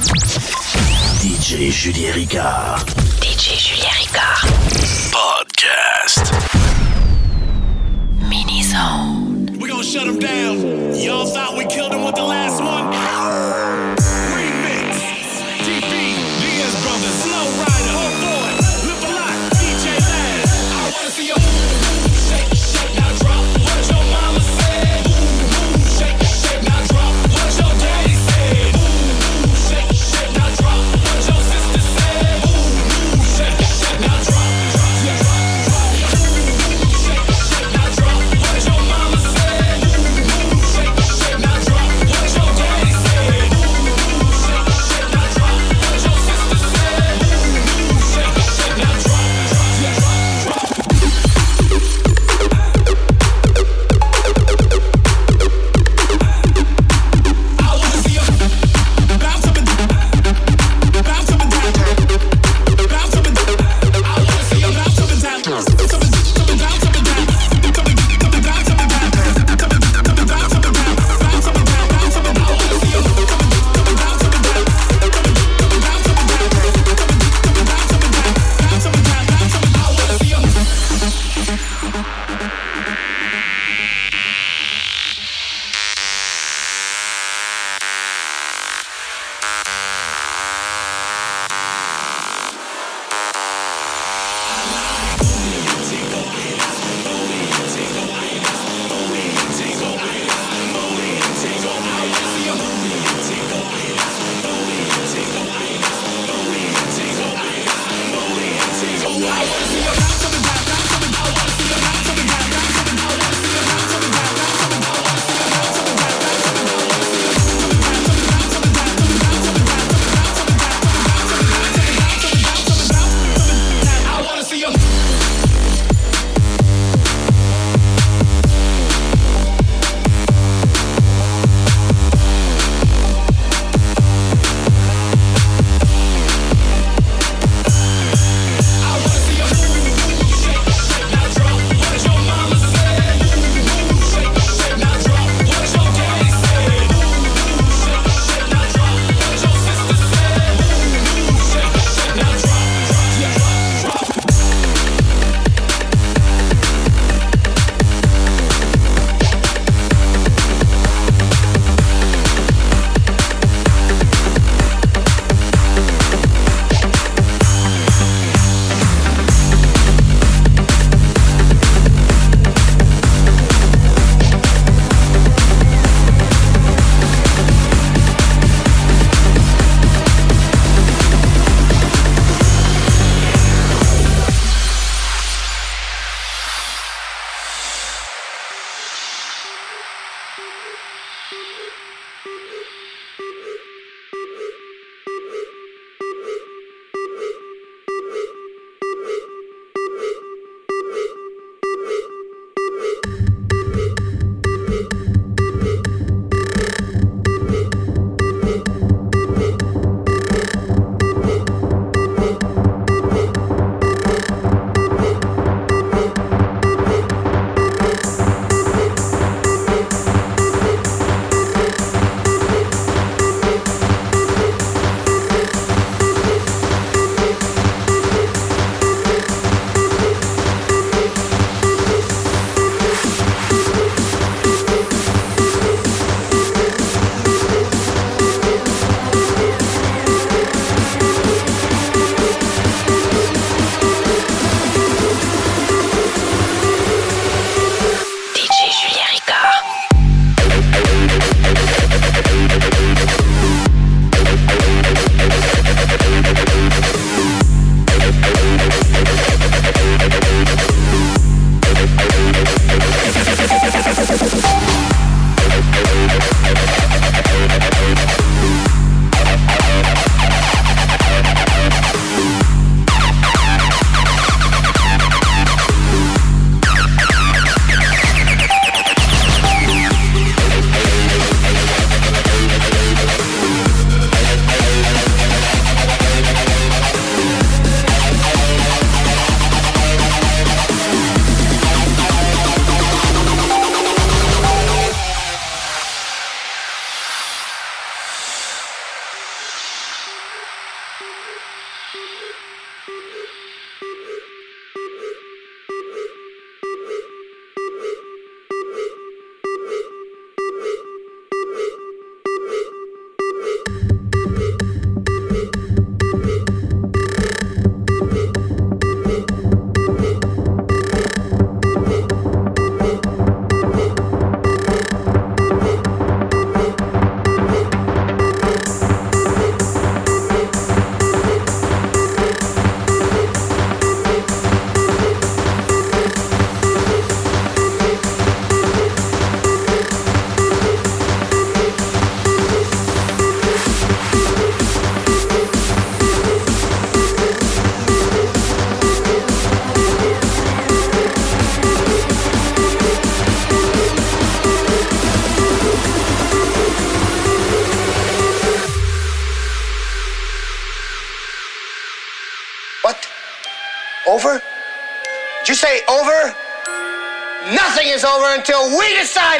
DJ Julien Ricard. DJ Julien Ricard. Podcast. Mini Zone. We're gonna shut him down. Y'all thought we killed him with the last one?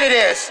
It is.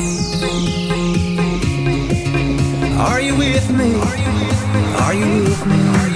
Are you with me? Are you with me?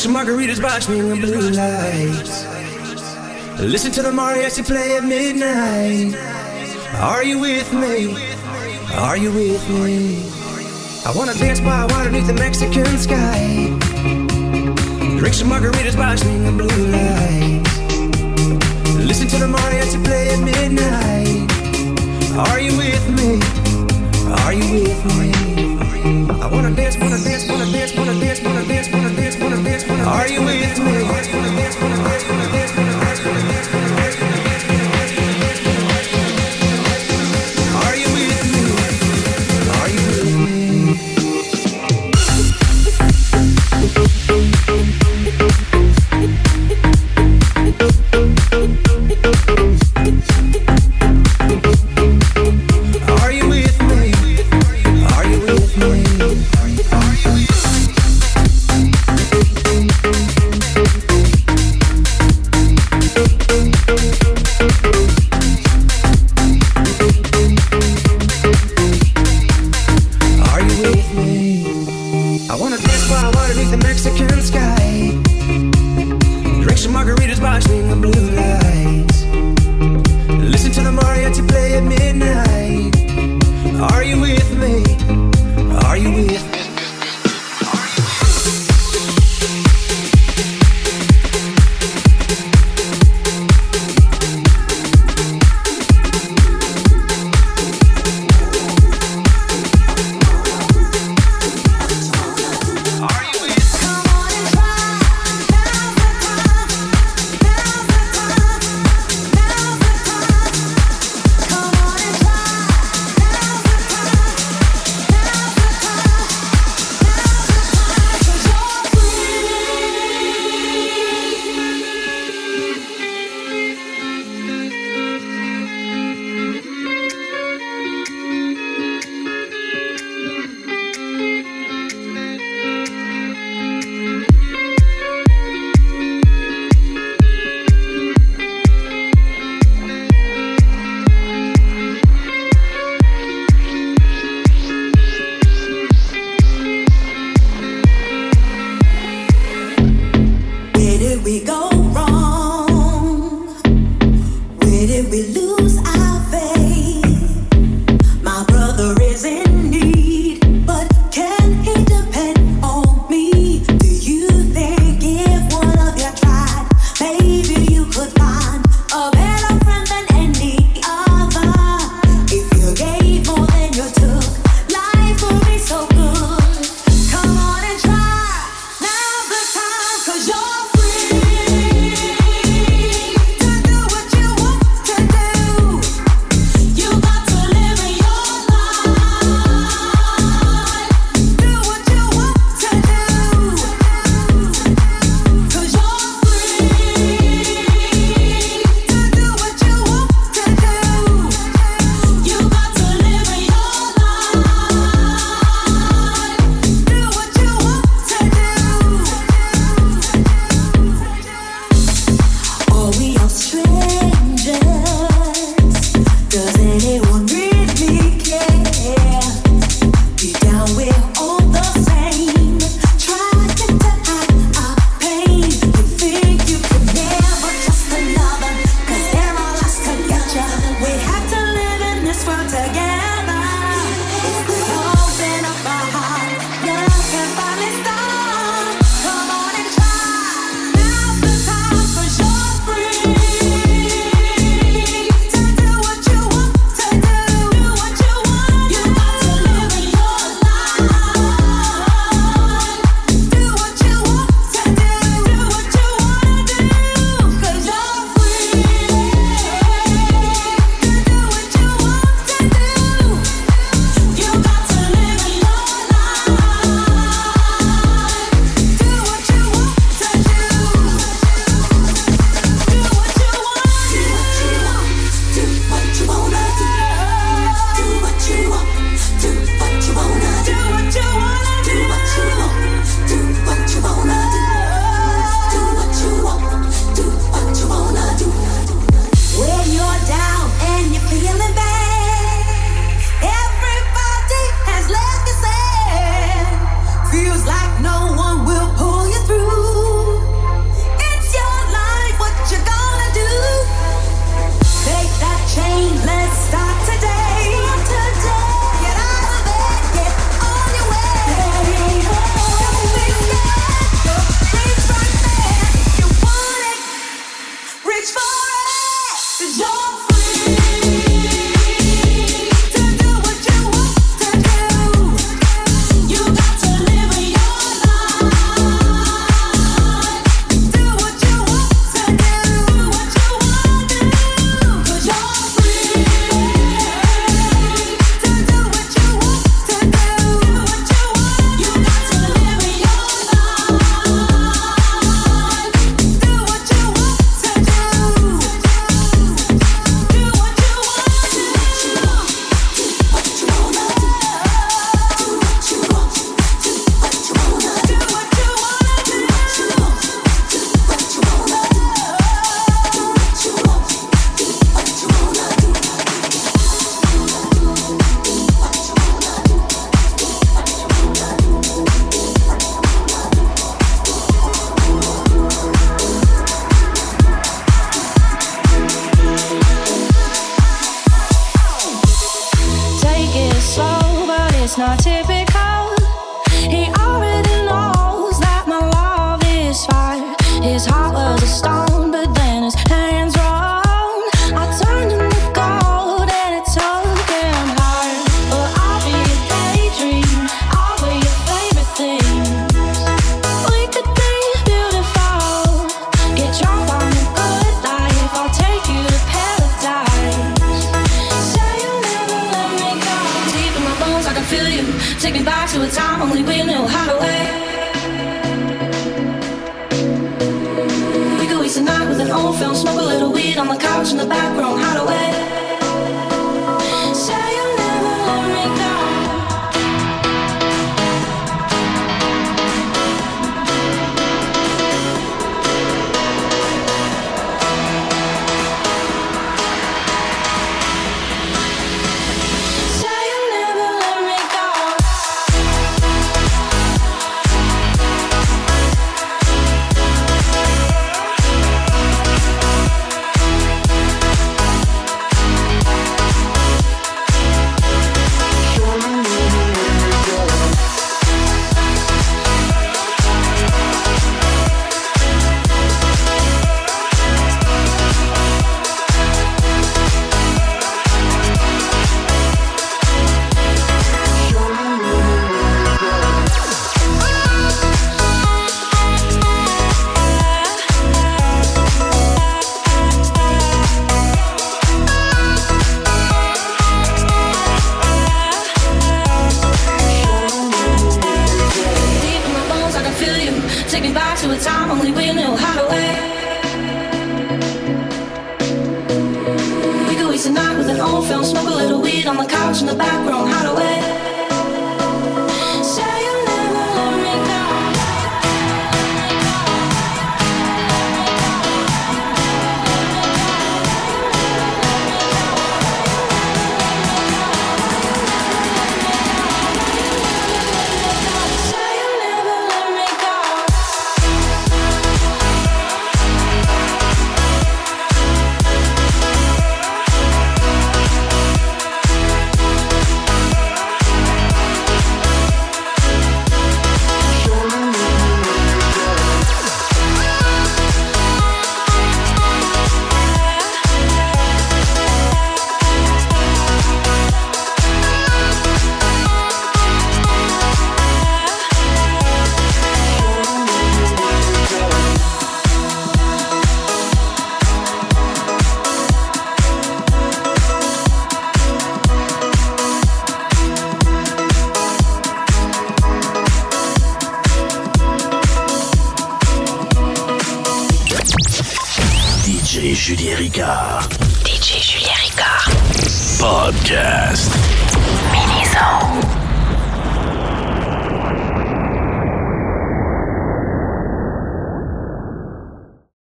Some margaritas, watching the blue lights. Listen to the mariachi play at midnight. Are you with me? Are you with me? I wanna dance by underneath the Mexican sky. Drink some margaritas, watching the blue lights. Listen to the mariachi play at midnight. Are you with me? Are you with me? I wanna dance, wanna dance, wanna dance, wanna dance, wanna dance, wanna dance, Are you with me?